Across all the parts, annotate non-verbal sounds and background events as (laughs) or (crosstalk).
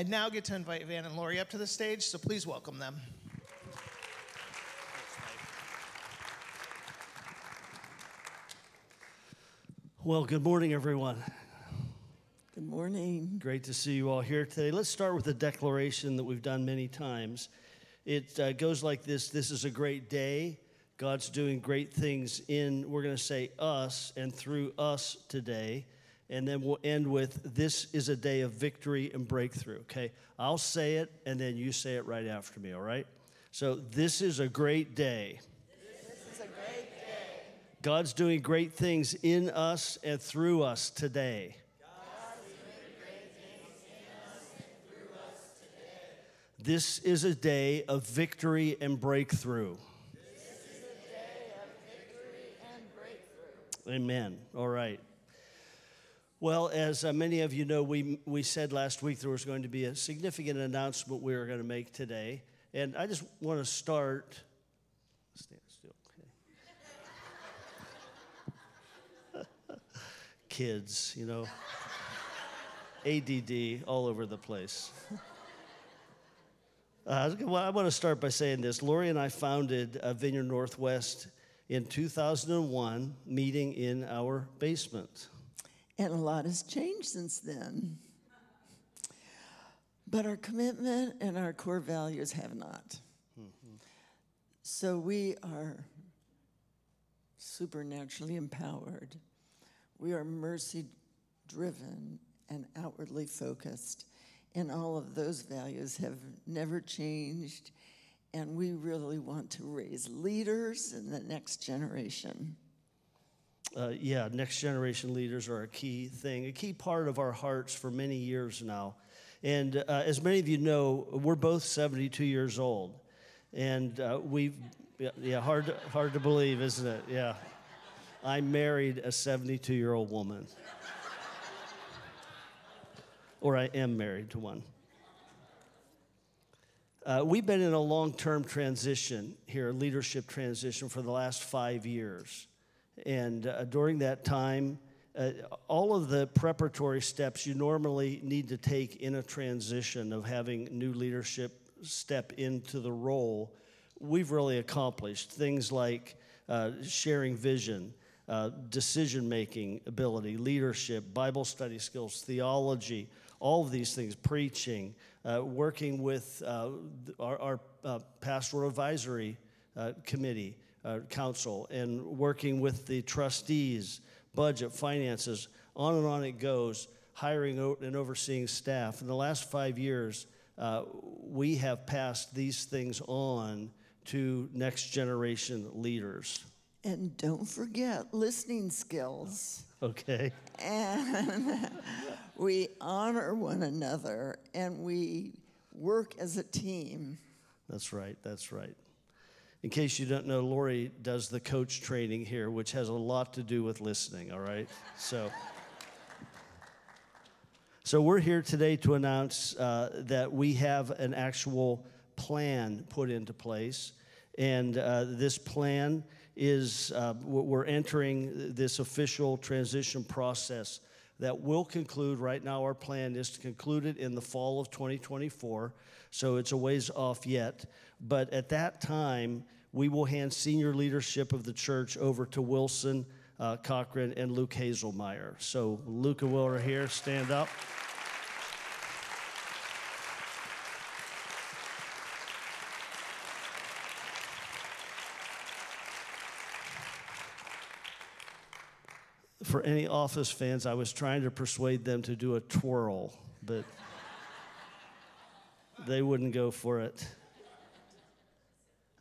I now get to invite Van and Lori up to the stage, so please welcome them. Well, good morning, everyone. Good morning. Great to see you all here today. Let's start with a declaration that we've done many times. It uh, goes like this This is a great day. God's doing great things in, we're going to say us and through us today. And then we'll end with this is a day of victory and breakthrough. Okay. I'll say it and then you say it right after me, all right? So, this is a great day. This is a great day. God's doing great things in us and through us today. God's doing great things in us and through us today. This is a day of victory and breakthrough. This is a day of victory and breakthrough. Amen. All right. Well, as uh, many of you know, we, we said last week there was going to be a significant announcement we were going to make today. And I just want to start. Stand still. Okay. (laughs) Kids, you know, ADD all over the place. Uh, well, I want to start by saying this. Lori and I founded uh, Vineyard Northwest in 2001, meeting in our basement. And a lot has changed since then. But our commitment and our core values have not. Mm-hmm. So we are supernaturally empowered. We are mercy driven and outwardly focused. And all of those values have never changed. And we really want to raise leaders in the next generation. Uh, yeah, next generation leaders are a key thing, a key part of our hearts for many years now. And uh, as many of you know, we're both 72 years old. And uh, we've, yeah, hard to, hard to believe, isn't it? Yeah. I married a 72 year old woman or I am married to one. Uh, we've been in a long term transition here, leadership transition, for the last five years. And uh, during that time, uh, all of the preparatory steps you normally need to take in a transition of having new leadership step into the role, we've really accomplished. Things like uh, sharing vision, uh, decision making ability, leadership, Bible study skills, theology, all of these things, preaching, uh, working with uh, our, our uh, pastoral advisory committee, uh, council, and working with the trustees, budget, finances, on and on it goes, hiring and overseeing staff. In the last five years, uh, we have passed these things on to next generation leaders. And don't forget listening skills. Okay. And (laughs) we honor one another and we work as a team. That's right. That's right. In case you don't know, Lori does the coach training here, which has a lot to do with listening, all right? So. So, we're here today to announce uh, that we have an actual plan put into place. And uh, this plan is uh, we're entering this official transition process that will conclude. Right now, our plan is to conclude it in the fall of 2024, so it's a ways off yet. But at that time, we will hand senior leadership of the church over to Wilson uh, Cochran and Luke Hazelmeyer. So, Luke and Will are here. Stand up. for any Office fans, I was trying to persuade them to do a twirl, but they wouldn't go for it.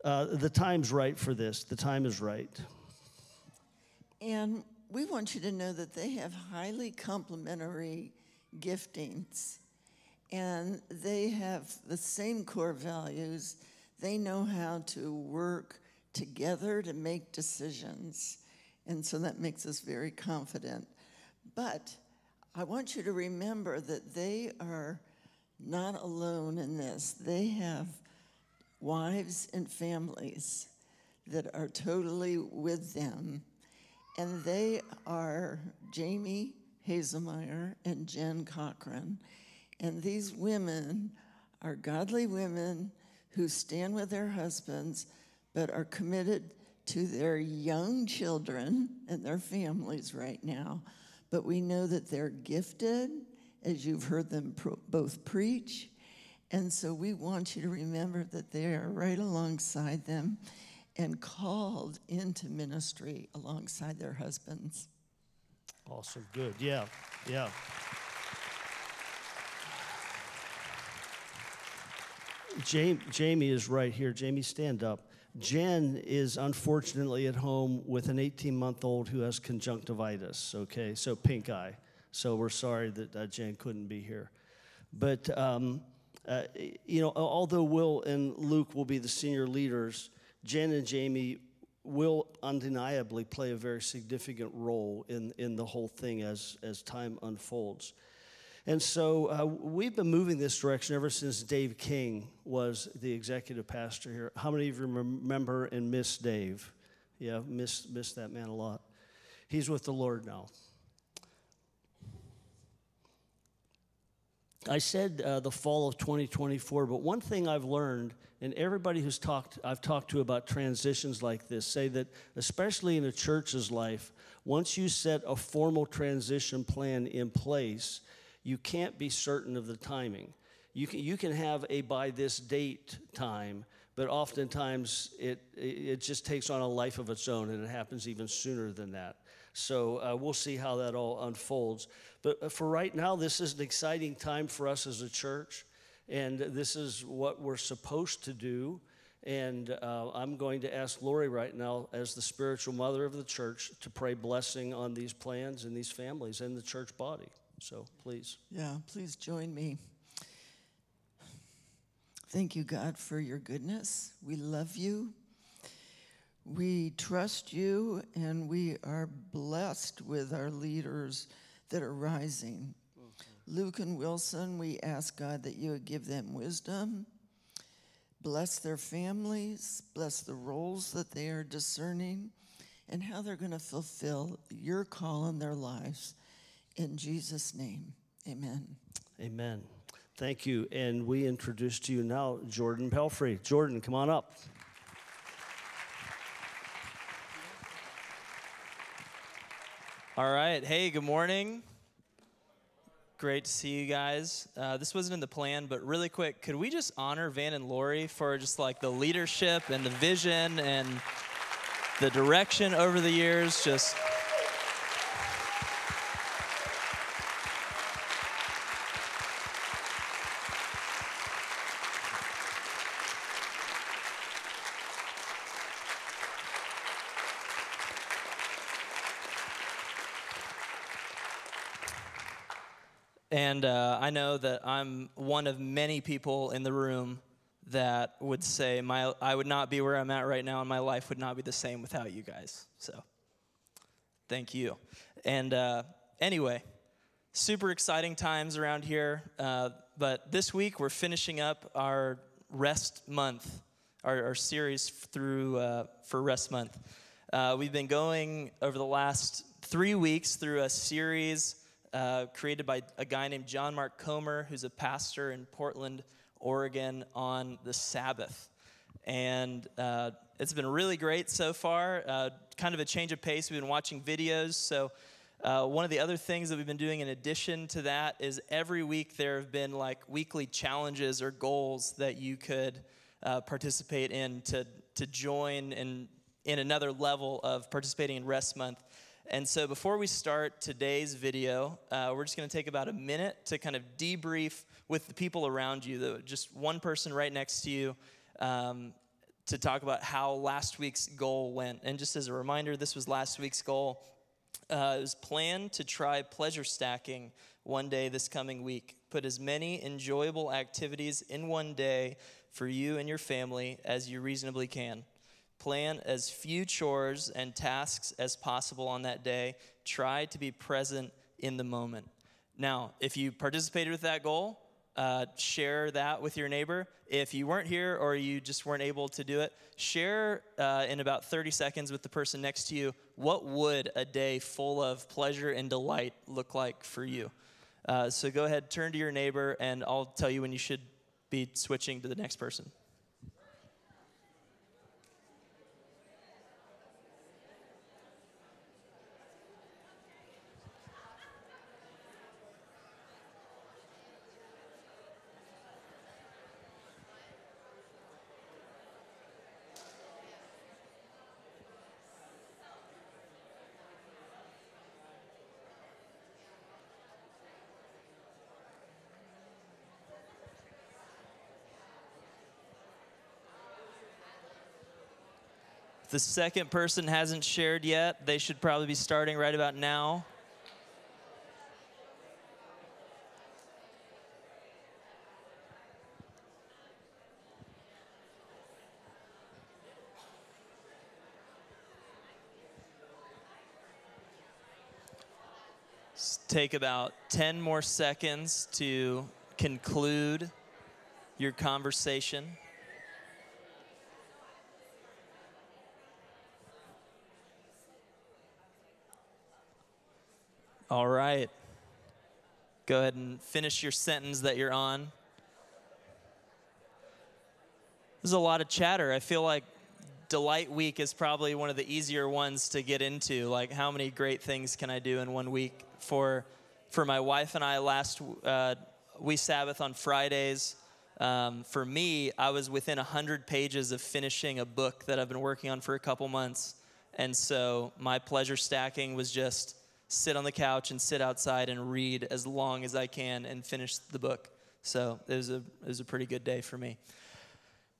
Uh, the time's right for this. The time is right. And we want you to know that they have highly complementary giftings and they have the same core values. They know how to work together to make decisions. And so that makes us very confident. But I want you to remember that they are not alone in this. They have wives and families that are totally with them. And they are Jamie Hazelmeyer and Jen Cochran. And these women are godly women who stand with their husbands but are committed to their young children and their families right now. But we know that they're gifted, as you've heard them pro- both preach. And so we want you to remember that they are right alongside them and called into ministry alongside their husbands. Awesome. Good. Yeah. Yeah. Jamie, Jamie is right here. Jamie, stand up. Jen is unfortunately at home with an 18 month old who has conjunctivitis, okay? So pink eye. So we're sorry that uh, Jen couldn't be here. But, um, uh, you know, although Will and Luke will be the senior leaders, Jen and Jamie will undeniably play a very significant role in, in the whole thing as, as time unfolds. And so uh, we've been moving this direction ever since Dave King was the executive pastor here. How many of you remember and miss Dave? Yeah, miss, miss that man a lot. He's with the Lord now. I said uh, the fall of 2024, but one thing I've learned, and everybody who's talked, I've talked to about transitions like this, say that especially in a church's life, once you set a formal transition plan in place, you can't be certain of the timing. You can, you can have a by this date time, but oftentimes it, it just takes on a life of its own and it happens even sooner than that. So uh, we'll see how that all unfolds. But uh, for right now, this is an exciting time for us as a church, and this is what we're supposed to do. And uh, I'm going to ask Lori right now, as the spiritual mother of the church, to pray blessing on these plans and these families and the church body. So please. Yeah, please join me. Thank you, God, for your goodness. We love you. We trust you, and we are blessed with our leaders that are rising. Luke and Wilson, we ask God that you would give them wisdom, bless their families, bless the roles that they are discerning, and how they're going to fulfill your call in their lives. In Jesus' name, amen. Amen. Thank you. And we introduce to you now Jordan Pelphrey. Jordan, come on up. All right. Hey, good morning. Great to see you guys. Uh, this wasn't in the plan, but really quick, could we just honor Van and Lori for just like the leadership and the vision and the direction over the years? Just I know that I'm one of many people in the room that would say my I would not be where I'm at right now, and my life would not be the same without you guys. So, thank you. And uh, anyway, super exciting times around here. Uh, but this week we're finishing up our rest month, our, our series through uh, for rest month. Uh, we've been going over the last three weeks through a series uh, created by a guy named John Mark Comer, who's a pastor in Portland, Oregon, on the Sabbath. And uh, it's been really great so far. Uh, kind of a change of pace. We've been watching videos. So, uh, one of the other things that we've been doing in addition to that is every week there have been like weekly challenges or goals that you could uh, participate in to, to join in, in another level of participating in Rest Month. And so before we start today's video, uh, we're just going to take about a minute to kind of debrief with the people around you, the, just one person right next to you, um, to talk about how last week's goal went. And just as a reminder, this was last week's goal. Uh, it was planned to try pleasure stacking one day this coming week. Put as many enjoyable activities in one day for you and your family as you reasonably can. Plan as few chores and tasks as possible on that day. Try to be present in the moment. Now, if you participated with that goal, uh, share that with your neighbor. If you weren't here or you just weren't able to do it, share uh, in about 30 seconds with the person next to you what would a day full of pleasure and delight look like for you. Uh, so go ahead, turn to your neighbor, and I'll tell you when you should be switching to the next person. If the second person hasn't shared yet, they should probably be starting right about now. Take about 10 more seconds to conclude your conversation. All right. Go ahead and finish your sentence that you're on. There's a lot of chatter. I feel like Delight Week is probably one of the easier ones to get into. Like, how many great things can I do in one week? For, for my wife and I, last uh, we Sabbath on Fridays. Um, for me, I was within 100 pages of finishing a book that I've been working on for a couple months. And so my pleasure stacking was just sit on the couch and sit outside and read as long as I can and finish the book. So it was a, it was a pretty good day for me.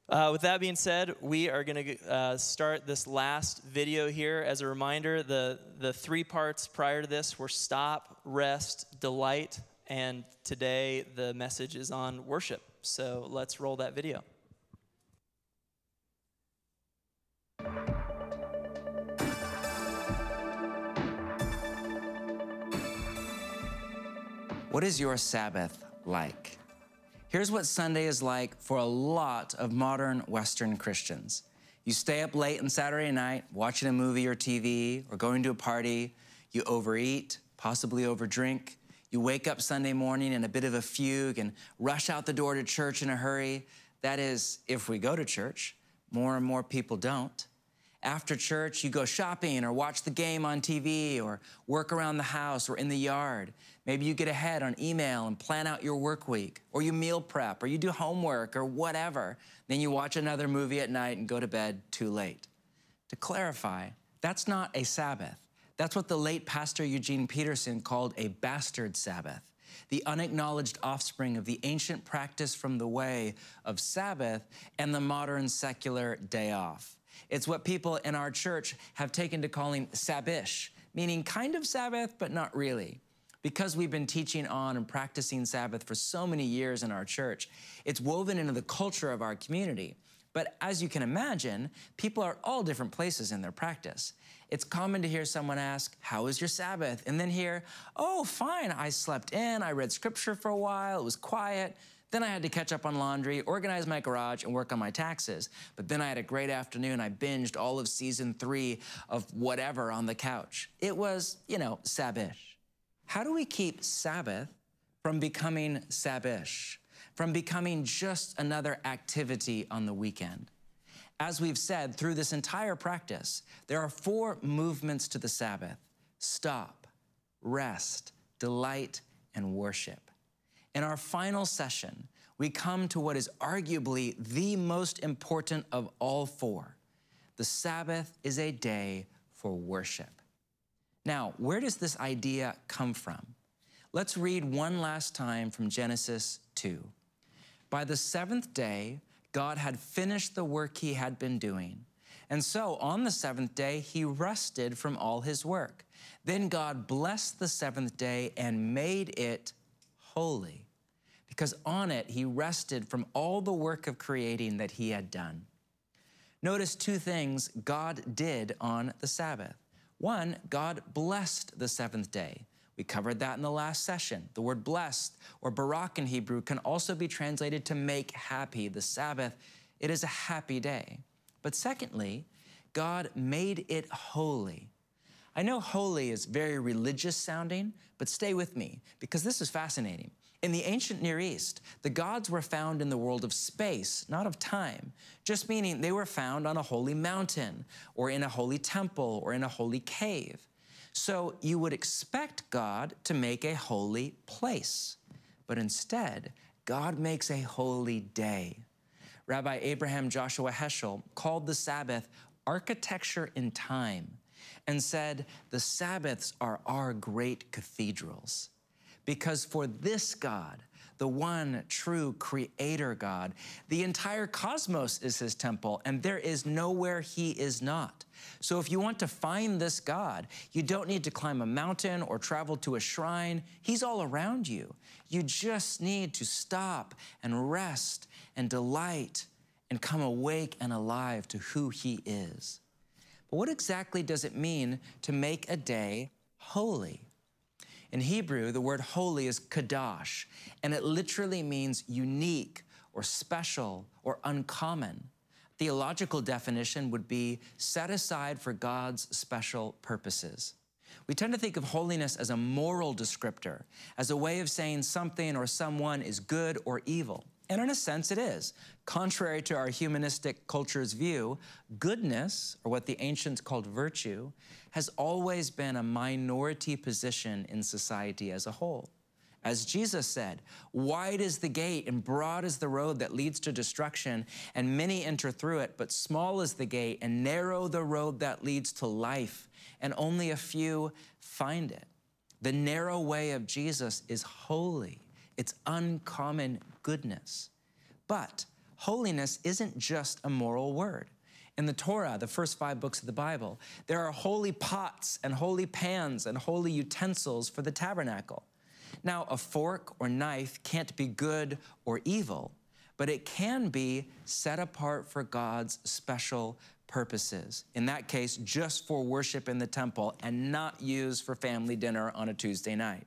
Uh, with that being said, we are going to uh, start this last video here. As a reminder, the, the three parts prior to this were stop, rest, delight, and today the message is on worship. So let's roll that video. What is your Sabbath like? Here's what Sunday is like for a lot of modern Western Christians. You stay up late on Saturday night watching a movie or TV or going to a party. You overeat, possibly overdrink. You wake up Sunday morning in a bit of a fugue and rush out the door to church in a hurry. That is, if we go to church. More and more people don't. After church, you go shopping or watch the game on TV or work around the house or in the yard. Maybe you get ahead on email and plan out your work week, or you meal prep, or you do homework or whatever. Then you watch another movie at night and go to bed too late. To clarify, that's not a Sabbath. That's what the late Pastor Eugene Peterson called a bastard Sabbath, the unacknowledged offspring of the ancient practice from the way of Sabbath and the modern secular day off. It's what people in our church have taken to calling Sabbish, meaning kind of Sabbath, but not really. Because we've been teaching on and practicing Sabbath for so many years in our church, it's woven into the culture of our community. But as you can imagine, people are all different places in their practice. It's common to hear someone ask, How was your Sabbath? And then hear, Oh, fine, I slept in, I read scripture for a while, it was quiet. Then I had to catch up on laundry, organize my garage, and work on my taxes. But then I had a great afternoon. I binged all of season three of whatever on the couch. It was, you know, Sabbish. How do we keep Sabbath from becoming Sabbish, from becoming just another activity on the weekend? As we've said through this entire practice, there are four movements to the Sabbath stop, rest, delight, and worship. In our final session, we come to what is arguably the most important of all four. The Sabbath is a day for worship. Now, where does this idea come from? Let's read one last time from Genesis 2. By the seventh day, God had finished the work he had been doing. And so on the seventh day, he rested from all his work. Then God blessed the seventh day and made it holy, because on it he rested from all the work of creating that he had done. Notice two things God did on the Sabbath. One, God blessed the seventh day. We covered that in the last session. The word blessed or barak in Hebrew can also be translated to make happy. The Sabbath, it is a happy day. But secondly, God made it holy. I know holy is very religious sounding, but stay with me because this is fascinating. In the ancient Near East, the gods were found in the world of space, not of time, just meaning they were found on a holy mountain, or in a holy temple, or in a holy cave. So you would expect God to make a holy place, but instead, God makes a holy day. Rabbi Abraham Joshua Heschel called the Sabbath architecture in time and said, The Sabbaths are our great cathedrals. Because for this God, the one true creator God, the entire cosmos is his temple, and there is nowhere he is not. So if you want to find this God, you don't need to climb a mountain or travel to a shrine. He's all around you. You just need to stop and rest and delight and come awake and alive to who he is. But what exactly does it mean to make a day holy? In Hebrew, the word holy is kadosh, and it literally means unique or special or uncommon. Theological definition would be set aside for God's special purposes. We tend to think of holiness as a moral descriptor, as a way of saying something or someone is good or evil. And in a sense, it is. Contrary to our humanistic culture's view, goodness, or what the ancients called virtue, has always been a minority position in society as a whole. As Jesus said, wide is the gate and broad is the road that leads to destruction, and many enter through it, but small is the gate and narrow the road that leads to life, and only a few find it. The narrow way of Jesus is holy, it's uncommon goodness. But holiness isn't just a moral word. In the Torah, the first five books of the Bible, there are holy pots and holy pans and holy utensils for the tabernacle. Now, a fork or knife can't be good or evil, but it can be set apart for God's special purposes. In that case, just for worship in the temple and not used for family dinner on a Tuesday night.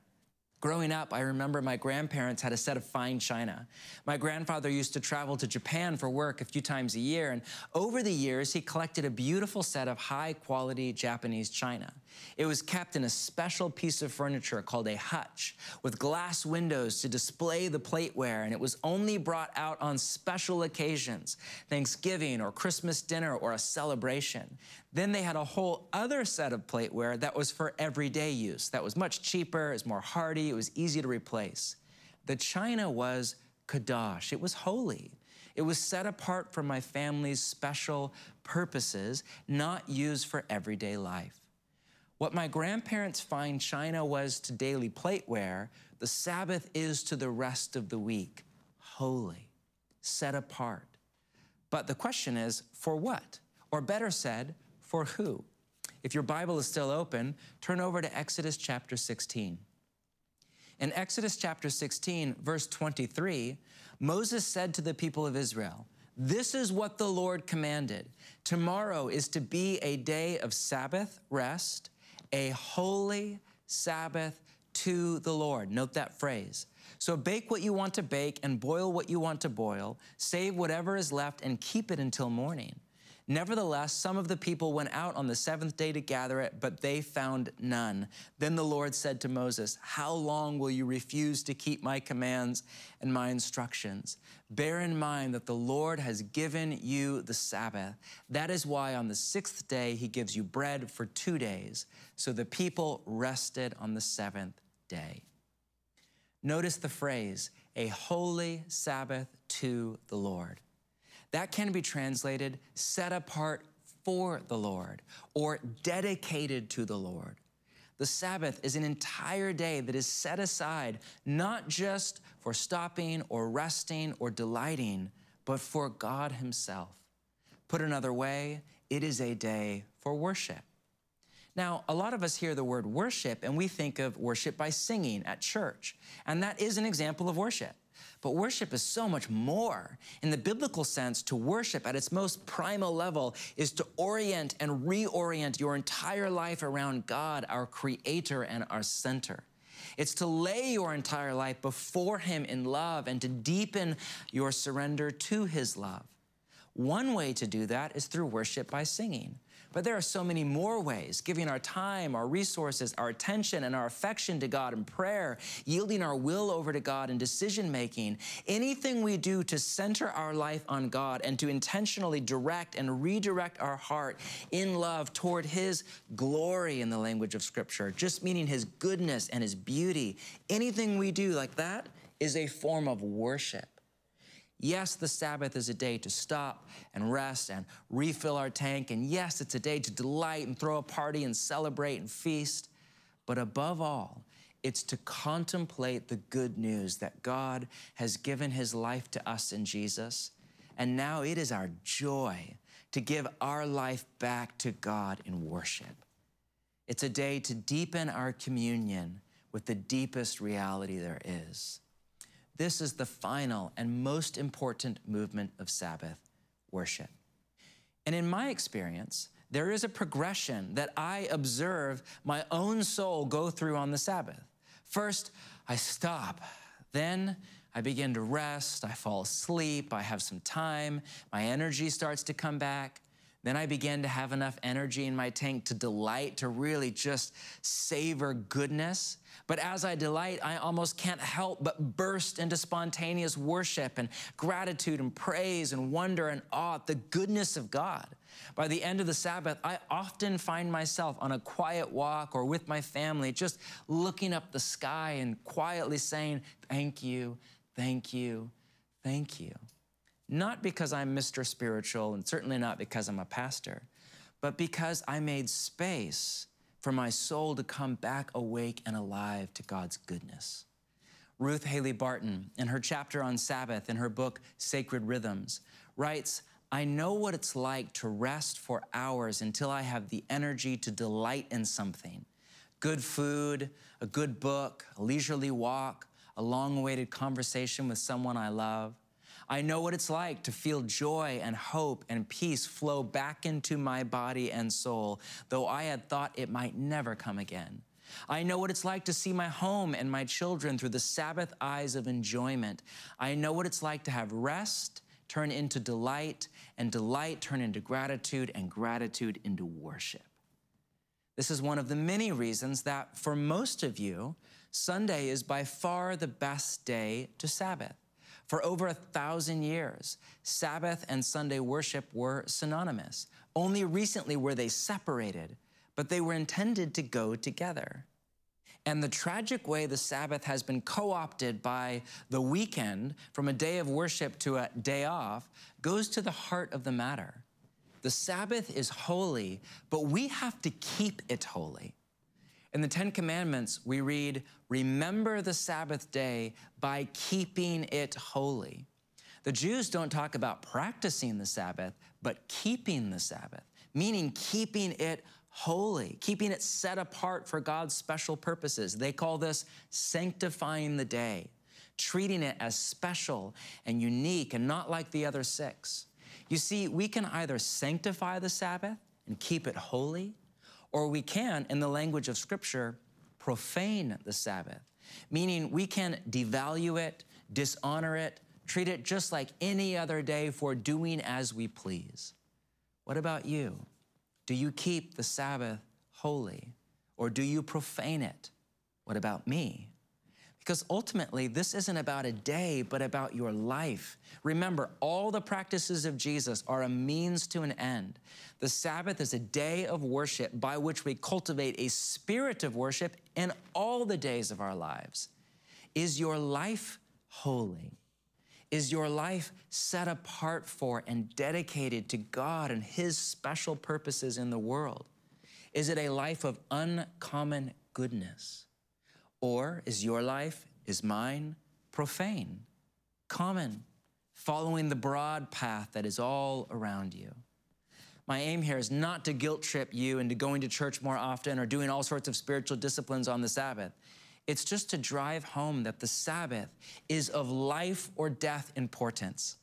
Growing up, I remember my grandparents had a set of fine china. My grandfather used to travel to Japan for work a few times a year, and over the years, he collected a beautiful set of high quality Japanese china. It was kept in a special piece of furniture called a hutch with glass windows to display the plateware, and it was only brought out on special occasions, Thanksgiving or Christmas dinner or a celebration. Then they had a whole other set of plateware that was for everyday use. That was much cheaper, it was more hardy, it was easy to replace. The china was kadosh, it was holy. It was set apart for my family's special purposes, not used for everyday life. What my grandparents' fine china was to daily plateware, the Sabbath is to the rest of the week holy, set apart. But the question is, for what? Or better said, for who? If your Bible is still open, turn over to Exodus chapter 16. In Exodus chapter 16, verse 23, Moses said to the people of Israel, This is what the Lord commanded. Tomorrow is to be a day of Sabbath rest a holy Sabbath to the Lord. Note that phrase. So bake what you want to bake and boil what you want to boil, save whatever is left and keep it until morning. Nevertheless, some of the people went out on the seventh day to gather it, but they found none. Then the Lord said to Moses, How long will you refuse to keep my commands and my instructions? Bear in mind that the Lord has given you the Sabbath. That is why on the sixth day he gives you bread for two days. So the people rested on the seventh day. Notice the phrase, a holy Sabbath to the Lord. That can be translated set apart for the Lord or dedicated to the Lord. The Sabbath is an entire day that is set aside not just for stopping or resting or delighting, but for God Himself. Put another way, it is a day for worship. Now, a lot of us hear the word worship and we think of worship by singing at church, and that is an example of worship. But worship is so much more. In the biblical sense, to worship at its most primal level is to orient and reorient your entire life around God, our creator and our center. It's to lay your entire life before Him in love and to deepen your surrender to His love. One way to do that is through worship by singing. But there are so many more ways giving our time, our resources, our attention, and our affection to God in prayer, yielding our will over to God in decision making. Anything we do to center our life on God and to intentionally direct and redirect our heart in love toward His glory in the language of Scripture, just meaning His goodness and His beauty. Anything we do like that is a form of worship. Yes, the Sabbath is a day to stop and rest and refill our tank. And yes, it's a day to delight and throw a party and celebrate and feast. But above all, it's to contemplate the good news that God has given his life to us in Jesus. And now it is our joy to give our life back to God in worship. It's a day to deepen our communion with the deepest reality there is. This is the final and most important movement of Sabbath worship. And in my experience, there is a progression that I observe my own soul go through on the Sabbath. First, I stop. Then I begin to rest. I fall asleep. I have some time. My energy starts to come back. Then I begin to have enough energy in my tank to delight, to really just savor goodness. But as I delight, I almost can't help but burst into spontaneous worship and gratitude and praise and wonder and awe at the goodness of God. By the end of the Sabbath, I often find myself on a quiet walk or with my family, just looking up the sky and quietly saying, Thank you, thank you, thank you. Not because I'm Mr. Spiritual, and certainly not because I'm a pastor, but because I made space for my soul to come back awake and alive to God's goodness. Ruth Haley Barton, in her chapter on Sabbath in her book Sacred Rhythms, writes, I know what it's like to rest for hours until I have the energy to delight in something good food, a good book, a leisurely walk, a long awaited conversation with someone I love. I know what it's like to feel joy and hope and peace flow back into my body and soul, though I had thought it might never come again. I know what it's like to see my home and my children through the Sabbath eyes of enjoyment. I know what it's like to have rest turn into delight, and delight turn into gratitude, and gratitude into worship. This is one of the many reasons that for most of you, Sunday is by far the best day to Sabbath. For over a thousand years, Sabbath and Sunday worship were synonymous. Only recently were they separated, but they were intended to go together. And the tragic way the Sabbath has been co opted by the weekend from a day of worship to a day off goes to the heart of the matter. The Sabbath is holy, but we have to keep it holy. In the Ten Commandments, we read, Remember the Sabbath day by keeping it holy. The Jews don't talk about practicing the Sabbath, but keeping the Sabbath, meaning keeping it holy, keeping it set apart for God's special purposes. They call this sanctifying the day, treating it as special and unique and not like the other six. You see, we can either sanctify the Sabbath and keep it holy, or we can, in the language of Scripture, profane the Sabbath, meaning we can devalue it, dishonor it, treat it just like any other day for doing as we please. What about you? Do you keep the Sabbath holy or do you profane it? What about me? Because ultimately, this isn't about a day, but about your life. Remember, all the practices of Jesus are a means to an end. The Sabbath is a day of worship by which we cultivate a spirit of worship in all the days of our lives. Is your life holy? Is your life set apart for and dedicated to God and His special purposes in the world? Is it a life of uncommon goodness? Or is your life, is mine, profane, common, following the broad path that is all around you? My aim here is not to guilt trip you into going to church more often or doing all sorts of spiritual disciplines on the Sabbath. It's just to drive home that the Sabbath is of life or death importance.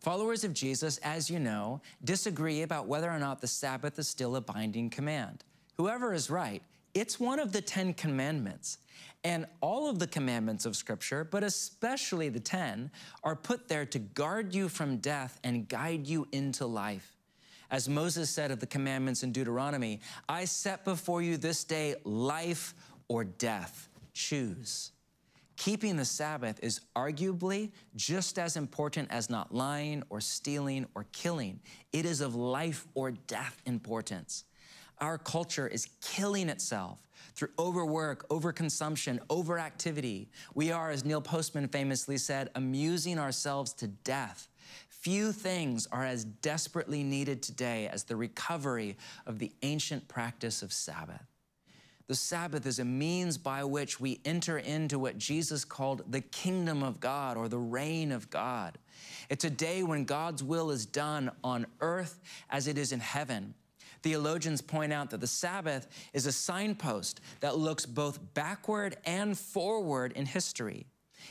Followers of Jesus, as you know, disagree about whether or not the Sabbath is still a binding command. Whoever is right, it's one of the Ten Commandments. And all of the commandments of Scripture, but especially the 10, are put there to guard you from death and guide you into life. As Moses said of the commandments in Deuteronomy, I set before you this day life or death. Choose. Keeping the Sabbath is arguably just as important as not lying or stealing or killing. It is of life or death importance. Our culture is killing itself through overwork, overconsumption, overactivity. We are, as Neil Postman famously said, amusing ourselves to death. Few things are as desperately needed today as the recovery of the ancient practice of Sabbath. The Sabbath is a means by which we enter into what Jesus called the kingdom of God or the reign of God. It's a day when God's will is done on earth as it is in heaven. Theologians point out that the Sabbath is a signpost that looks both backward and forward in history.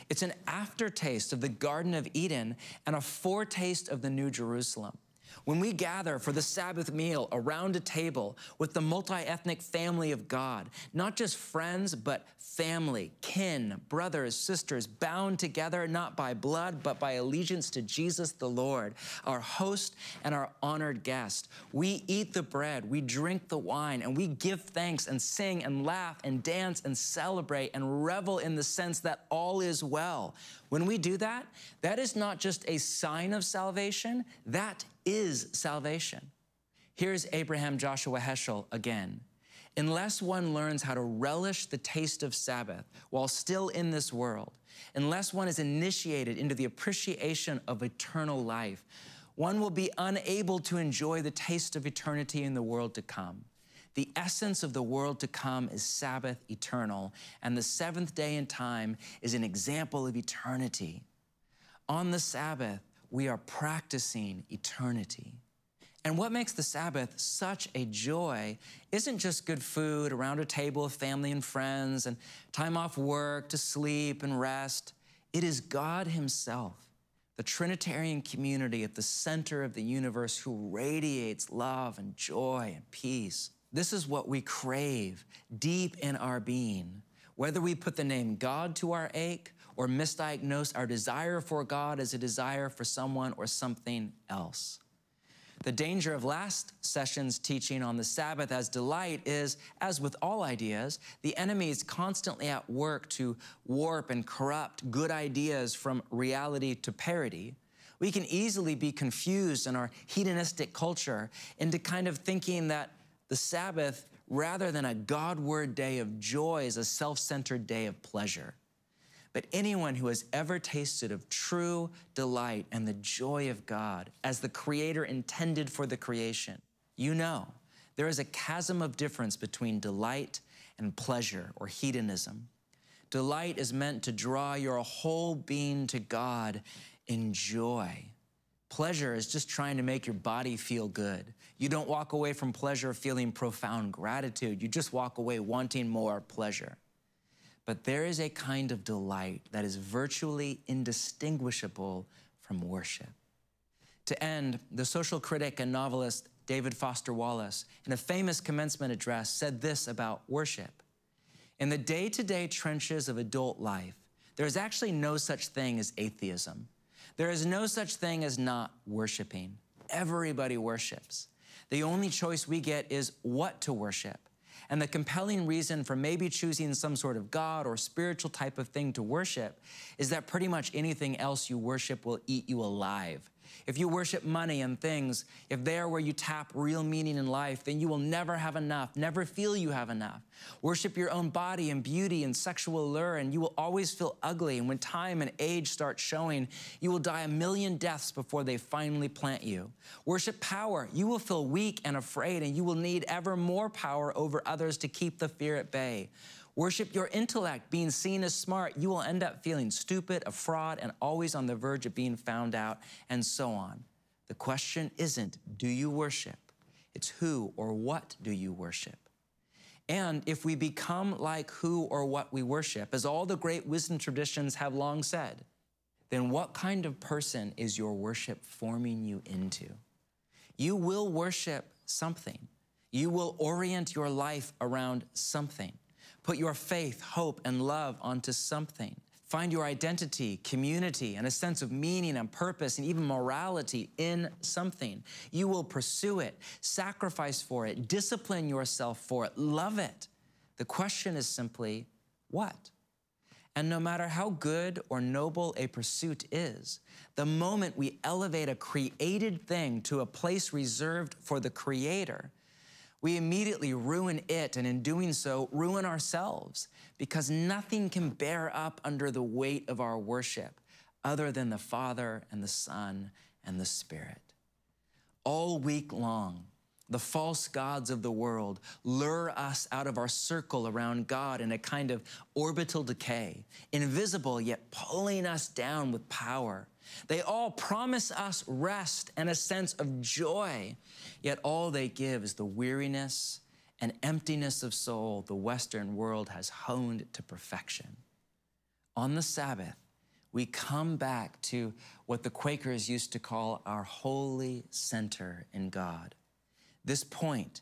It's an aftertaste of the Garden of Eden and a foretaste of the New Jerusalem. When we gather for the Sabbath meal around a table with the multi ethnic family of God, not just friends, but family, kin, brothers, sisters, bound together not by blood, but by allegiance to Jesus the Lord, our host and our honored guest, we eat the bread, we drink the wine, and we give thanks and sing and laugh and dance and celebrate and revel in the sense that all is well. When we do that, that is not just a sign of salvation, that is salvation. Here's Abraham Joshua Heschel again. Unless one learns how to relish the taste of Sabbath while still in this world, unless one is initiated into the appreciation of eternal life, one will be unable to enjoy the taste of eternity in the world to come. The essence of the world to come is Sabbath eternal, and the seventh day in time is an example of eternity. On the Sabbath, we are practicing eternity. And what makes the Sabbath such a joy isn't just good food around a table of family and friends and time off work to sleep and rest. It is God Himself, the Trinitarian community at the center of the universe who radiates love and joy and peace. This is what we crave deep in our being. Whether we put the name God to our ache or misdiagnose our desire for God as a desire for someone or something else. The danger of last session's teaching on the Sabbath as delight is, as with all ideas, the enemy is constantly at work to warp and corrupt good ideas from reality to parody. We can easily be confused in our hedonistic culture into kind of thinking that the Sabbath, rather than a Godward day of joy, is a self centered day of pleasure. But anyone who has ever tasted of true delight and the joy of God as the Creator intended for the creation, you know there is a chasm of difference between delight and pleasure or hedonism. Delight is meant to draw your whole being to God in joy. Pleasure is just trying to make your body feel good. You don't walk away from pleasure feeling profound gratitude. You just walk away wanting more pleasure. But there is a kind of delight that is virtually indistinguishable from worship. To end, the social critic and novelist David Foster Wallace, in a famous commencement address, said this about worship In the day to day trenches of adult life, there is actually no such thing as atheism. There is no such thing as not worshiping. Everybody worships. The only choice we get is what to worship. And the compelling reason for maybe choosing some sort of God or spiritual type of thing to worship is that pretty much anything else you worship will eat you alive. If you worship money and things, if they are where you tap real meaning in life, then you will never have enough, never feel you have enough. Worship your own body and beauty and sexual allure, and you will always feel ugly. And when time and age start showing, you will die a million deaths before they finally plant you. Worship power. You will feel weak and afraid, and you will need ever more power over others to keep the fear at bay. Worship your intellect, being seen as smart. You will end up feeling stupid, a fraud, and always on the verge of being found out, and so on. The question isn't, do you worship? It's who or what do you worship? And if we become like who or what we worship, as all the great wisdom traditions have long said, then what kind of person is your worship forming you into? You will worship something. You will orient your life around something. Put your faith, hope, and love onto something. Find your identity, community, and a sense of meaning and purpose and even morality in something. You will pursue it, sacrifice for it, discipline yourself for it, love it. The question is simply, what? And no matter how good or noble a pursuit is, the moment we elevate a created thing to a place reserved for the Creator, we immediately ruin it, and in doing so, ruin ourselves because nothing can bear up under the weight of our worship other than the Father and the Son and the Spirit. All week long, the false gods of the world lure us out of our circle around God in a kind of orbital decay, invisible yet pulling us down with power. They all promise us rest and a sense of joy, yet all they give is the weariness and emptiness of soul the Western world has honed to perfection. On the Sabbath, we come back to what the Quakers used to call our holy center in God. This point,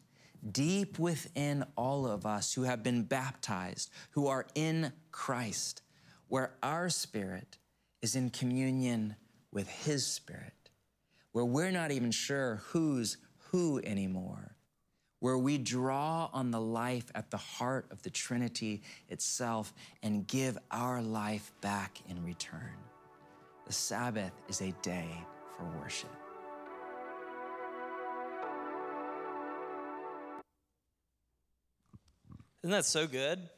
deep within all of us who have been baptized, who are in Christ, where our spirit is in communion with His Spirit, where we're not even sure who's who anymore, where we draw on the life at the heart of the Trinity itself and give our life back in return. The Sabbath is a day for worship. Isn't that so good?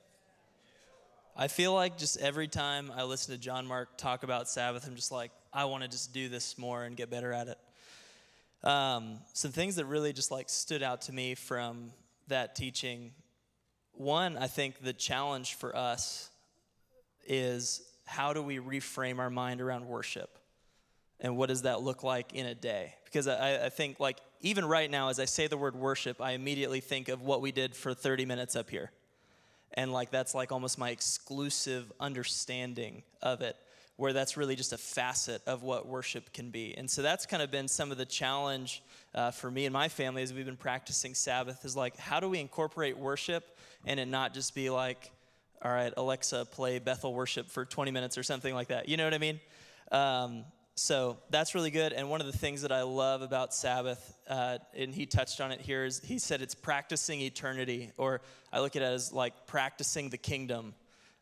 I feel like just every time I listen to John Mark talk about Sabbath, I'm just like, I want to just do this more and get better at it. Um, some things that really just like stood out to me from that teaching. One, I think the challenge for us is how do we reframe our mind around worship? And what does that look like in a day? Because I, I think, like, even right now, as I say the word worship, I immediately think of what we did for 30 minutes up here. And, like, that's like almost my exclusive understanding of it where that's really just a facet of what worship can be. And so that's kind of been some of the challenge uh, for me and my family as we've been practicing Sabbath is like, how do we incorporate worship and it not just be like, all right, Alexa, play Bethel worship for 20 minutes or something like that. You know what I mean? Um, so that's really good. And one of the things that I love about Sabbath, uh, and he touched on it here, is he said it's practicing eternity, or I look at it as like practicing the kingdom.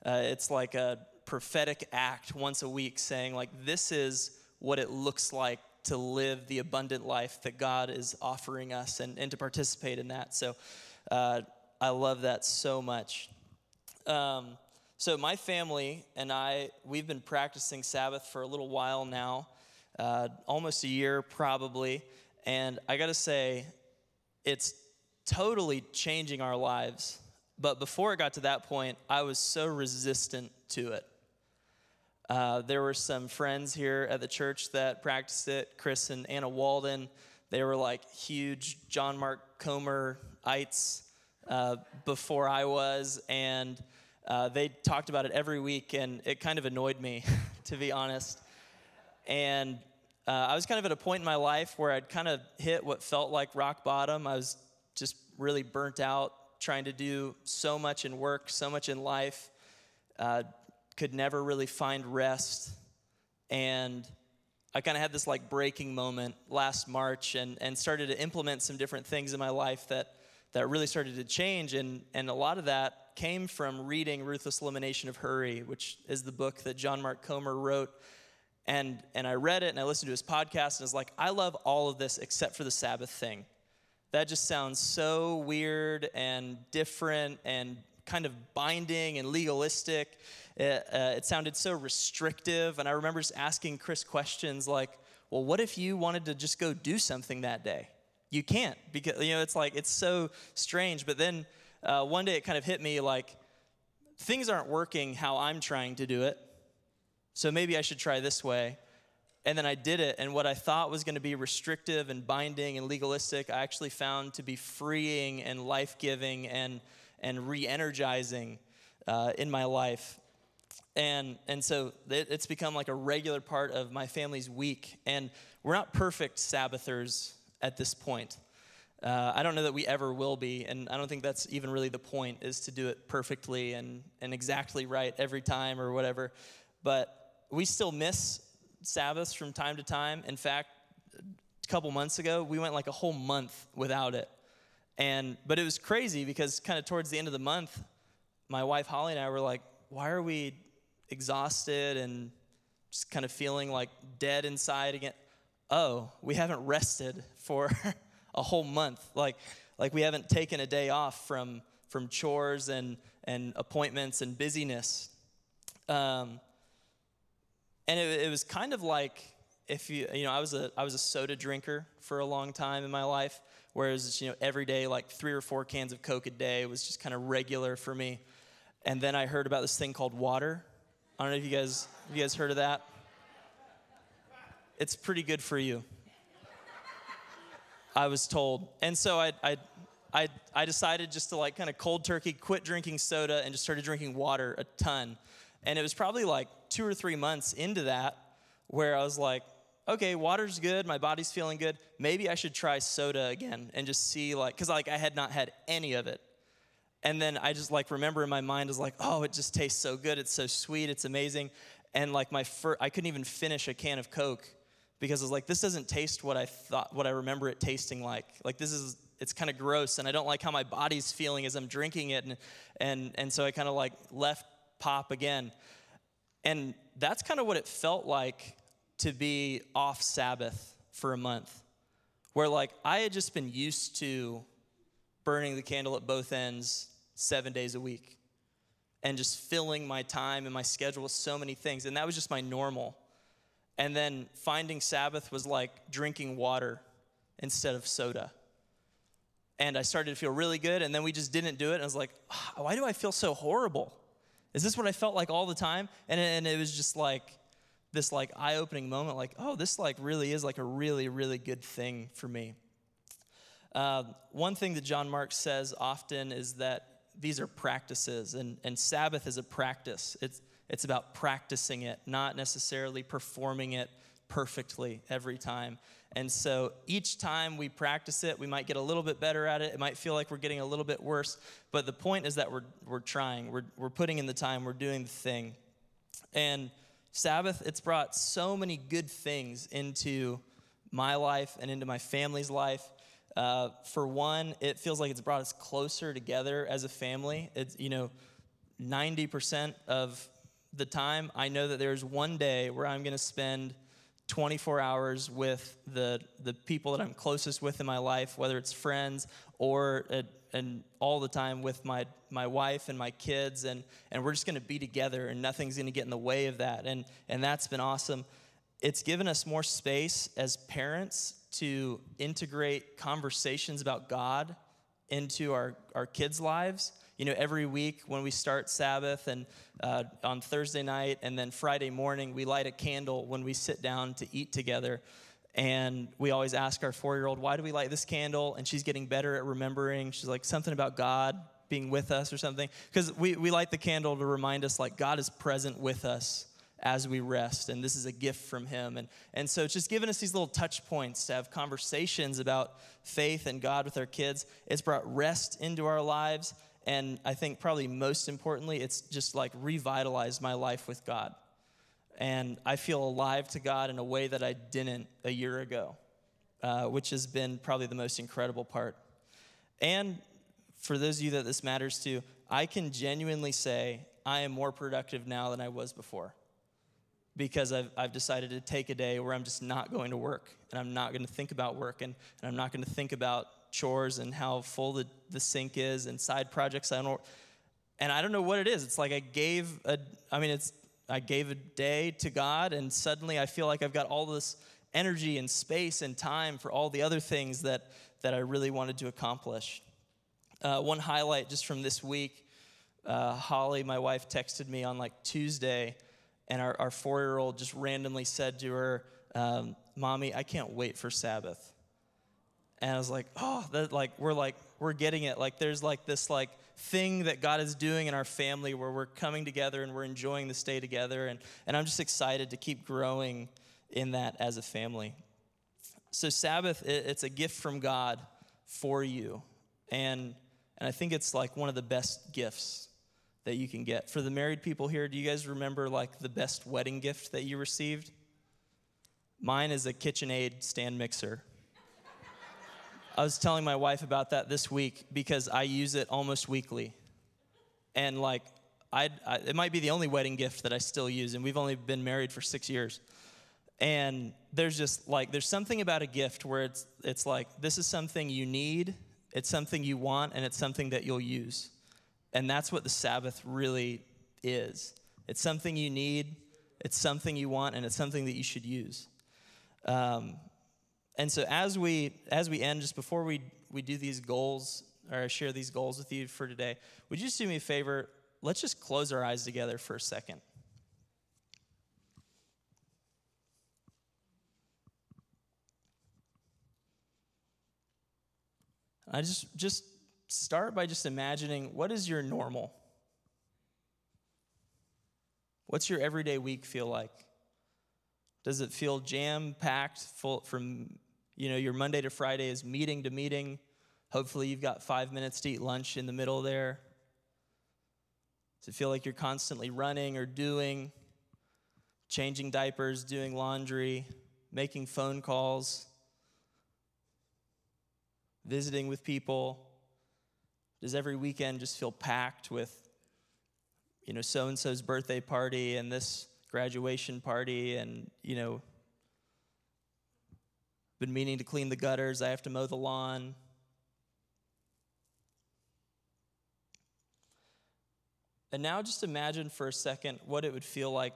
Uh, it's like a prophetic act once a week saying, like, this is what it looks like to live the abundant life that God is offering us and, and to participate in that. So uh, I love that so much. Um, so my family and I, we've been practicing Sabbath for a little while now, uh, almost a year probably. And I got to say, it's totally changing our lives. But before it got to that point, I was so resistant to it. Uh, there were some friends here at the church that practiced it, Chris and Anna Walden. They were like huge John Mark Comer ites uh, before I was, and uh, they talked about it every week, and it kind of annoyed me, (laughs) to be honest. And uh, I was kind of at a point in my life where I'd kind of hit what felt like rock bottom. I was just really burnt out, trying to do so much in work, so much in life. Uh, could never really find rest. And I kind of had this like breaking moment last March and, and started to implement some different things in my life that, that really started to change. And, and a lot of that came from reading Ruthless Elimination of Hurry, which is the book that John Mark Comer wrote. And, and I read it and I listened to his podcast and I was like, I love all of this except for the Sabbath thing. That just sounds so weird and different and kind of binding and legalistic. It, uh, it sounded so restrictive. And I remember just asking Chris questions like, well, what if you wanted to just go do something that day? You can't because, you know, it's like, it's so strange. But then uh, one day it kind of hit me like, things aren't working how I'm trying to do it. So maybe I should try this way. And then I did it, and what I thought was going to be restrictive and binding and legalistic, I actually found to be freeing and life giving and, and re energizing uh, in my life. And, and so it, it's become like a regular part of my family's week. And we're not perfect Sabbathers at this point. Uh, I don't know that we ever will be, and I don't think that's even really the point, is to do it perfectly and, and exactly right every time or whatever. but we still miss Sabbaths from time to time. In fact, a couple months ago, we went like a whole month without it. And but it was crazy because kind of towards the end of the month, my wife Holly and I were like, why are we exhausted and just kind of feeling like dead inside again? Oh, we haven't rested for (laughs) a whole month. Like like we haven't taken a day off from from chores and and appointments and busyness. Um, and it, it was kind of like if you you know I was a I was a soda drinker for a long time in my life, whereas you know every day like three or four cans of Coke a day was just kind of regular for me. And then I heard about this thing called water. I don't know if you guys you guys heard of that. It's pretty good for you. I was told, and so I I I, I decided just to like kind of cold turkey quit drinking soda and just started drinking water a ton. And it was probably like two or three months into that where I was like, okay, water's good, my body's feeling good. Maybe I should try soda again and just see like, cause like I had not had any of it. And then I just like remember in my mind was like, oh, it just tastes so good. It's so sweet. It's amazing. And like my first, I couldn't even finish a can of Coke because I was like, this doesn't taste what I thought, what I remember it tasting like. Like this is, it's kind of gross, and I don't like how my body's feeling as I'm drinking it, and and and so I kind of like left pop again, and that's kind of what it felt like to be off Sabbath for a month, where like I had just been used to burning the candle at both ends seven days a week and just filling my time and my schedule with so many things. And that was just my normal. And then finding Sabbath was like drinking water instead of soda. And I started to feel really good. And then we just didn't do it. And I was like, why do I feel so horrible? Is this what I felt like all the time? And, and it was just like this like eye-opening moment like, oh, this like really is like a really, really good thing for me. Uh, one thing that John Mark says often is that these are practices, and, and Sabbath is a practice. It's, it's about practicing it, not necessarily performing it perfectly every time. And so each time we practice it, we might get a little bit better at it. It might feel like we're getting a little bit worse. But the point is that we're, we're trying, we're, we're putting in the time, we're doing the thing. And Sabbath, it's brought so many good things into my life and into my family's life. Uh, for one, it feels like it's brought us closer together as a family. It's, you know, 90% of the time, I know that there's one day where I'm going to spend 24 hours with the, the people that I'm closest with in my life, whether it's friends or uh, and all the time with my, my wife and my kids. And, and we're just going to be together and nothing's going to get in the way of that. And, and that's been awesome. It's given us more space as parents to integrate conversations about God into our, our kids' lives you know, every week when we start Sabbath and uh, on Thursday night and then Friday morning, we light a candle when we sit down to eat together. And we always ask our four year old, why do we light this candle? And she's getting better at remembering. She's like, something about God being with us or something. Because we, we light the candle to remind us, like, God is present with us as we rest and this is a gift from him and, and so it's just giving us these little touch points to have conversations about faith and god with our kids it's brought rest into our lives and I think probably most importantly, it's just like revitalized my life with God. And I feel alive to God in a way that I didn't a year ago, uh, which has been probably the most incredible part. And for those of you that this matters to, I can genuinely say I am more productive now than I was before because I've, I've decided to take a day where I'm just not going to work and I'm not going to think about work and, and I'm not going to think about chores and how full the, the sink is and side projects. I don't, and I don't know what it is. It's like I gave a, I mean, it's, I gave a day to God and suddenly I feel like I've got all this energy and space and time for all the other things that, that I really wanted to accomplish. Uh, one highlight just from this week, uh, Holly, my wife, texted me on like Tuesday, and our, our four year old just randomly said to her, um, Mommy, I can't wait for Sabbath and I was like, oh, that like we're like we're getting it. Like there's like this like thing that God is doing in our family where we're coming together and we're enjoying the stay together, and and I'm just excited to keep growing in that as a family. So Sabbath, it, it's a gift from God for you, and and I think it's like one of the best gifts that you can get. For the married people here, do you guys remember like the best wedding gift that you received? Mine is a KitchenAid stand mixer. I was telling my wife about that this week because I use it almost weekly. And like, I, it might be the only wedding gift that I still use, and we've only been married for six years. And there's just like, there's something about a gift where it's, it's like, this is something you need, it's something you want, and it's something that you'll use. And that's what the Sabbath really is. It's something you need, it's something you want, and it's something that you should use. Um, and so as we as we end, just before we we do these goals or share these goals with you for today, would you just do me a favor? Let's just close our eyes together for a second. I just just start by just imagining what is your normal? What's your everyday week feel like? Does it feel jam packed full from you know your Monday to Friday is meeting to meeting? Hopefully you've got 5 minutes to eat lunch in the middle there. Does it feel like you're constantly running or doing changing diapers, doing laundry, making phone calls, visiting with people? Does every weekend just feel packed with, you know, so and so's birthday party and this graduation party and, you know, been meaning to clean the gutters, I have to mow the lawn. And now just imagine for a second what it would feel like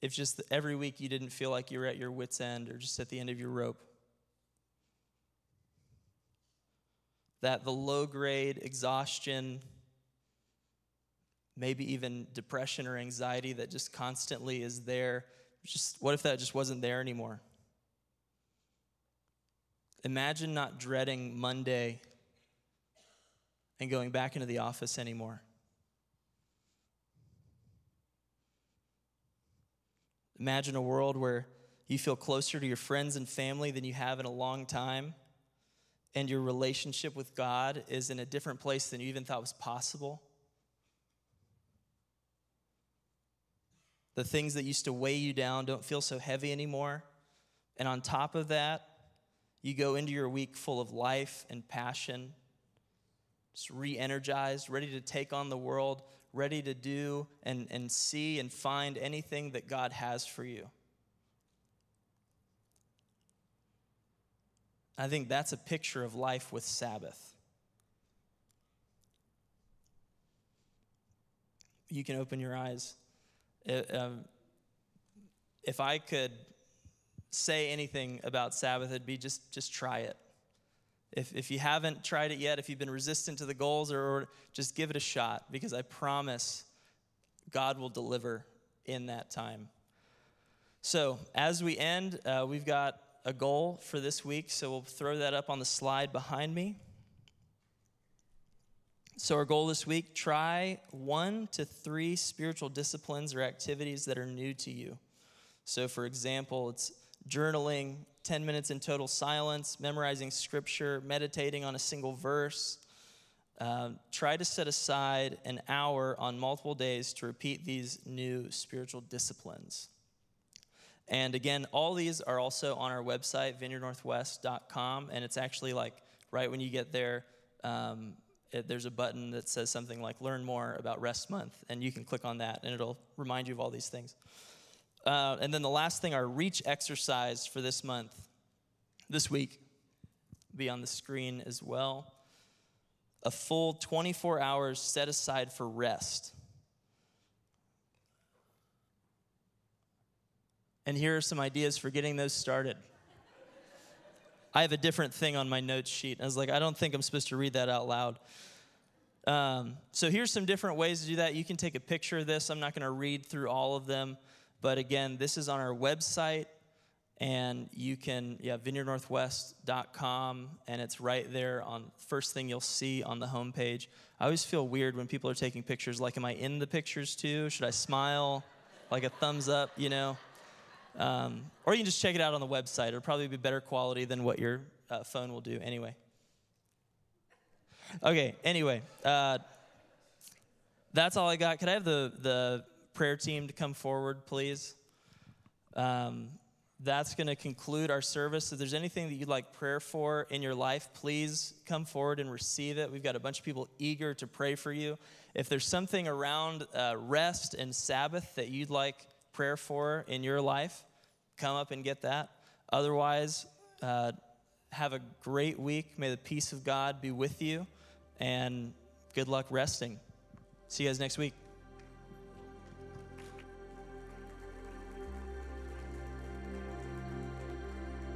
if just every week you didn't feel like you were at your wits' end or just at the end of your rope. that the low grade exhaustion, maybe even depression or anxiety that just constantly is there, just what if that just wasn't there anymore? Imagine not dreading Monday and going back into the office anymore. Imagine a world where you feel closer to your friends and family than you have in a long time and your relationship with God is in a different place than you even thought was possible. The things that used to weigh you down don't feel so heavy anymore. And on top of that, you go into your week full of life and passion, just re energized, ready to take on the world, ready to do and, and see and find anything that God has for you. I think that's a picture of life with Sabbath. You can open your eyes. Um, if I could say anything about Sabbath, it'd be just, just try it. If, if you haven't tried it yet, if you've been resistant to the goals, or, or just give it a shot, because I promise God will deliver in that time. So, as we end, uh, we've got a goal for this week, so we'll throw that up on the slide behind me. So, our goal this week try one to three spiritual disciplines or activities that are new to you. So, for example, it's journaling, 10 minutes in total silence, memorizing scripture, meditating on a single verse. Uh, try to set aside an hour on multiple days to repeat these new spiritual disciplines. And again, all these are also on our website, vineyardnorthwest.com. And it's actually like right when you get there, um, it, there's a button that says something like Learn More about Rest Month. And you can click on that, and it'll remind you of all these things. Uh, and then the last thing, our reach exercise for this month, this week, be on the screen as well. A full 24 hours set aside for rest. And here are some ideas for getting those started. I have a different thing on my notes sheet. I was like, I don't think I'm supposed to read that out loud. Um, so here's some different ways to do that. You can take a picture of this. I'm not going to read through all of them, but again, this is on our website, and you can yeah vineyardnorthwest.com, and it's right there on first thing you'll see on the homepage. I always feel weird when people are taking pictures. Like, am I in the pictures too? Should I smile? Like a thumbs up, you know? Um, or you can just check it out on the website. It'll probably be better quality than what your uh, phone will do anyway. Okay, anyway. Uh, that's all I got. Could I have the, the prayer team to come forward, please? Um, that's going to conclude our service. If there's anything that you'd like prayer for in your life, please come forward and receive it. We've got a bunch of people eager to pray for you. If there's something around uh, rest and Sabbath that you'd like prayer for in your life, come up and get that. Otherwise, uh, have a great week. May the peace of God be with you, and good luck resting. See you guys next week.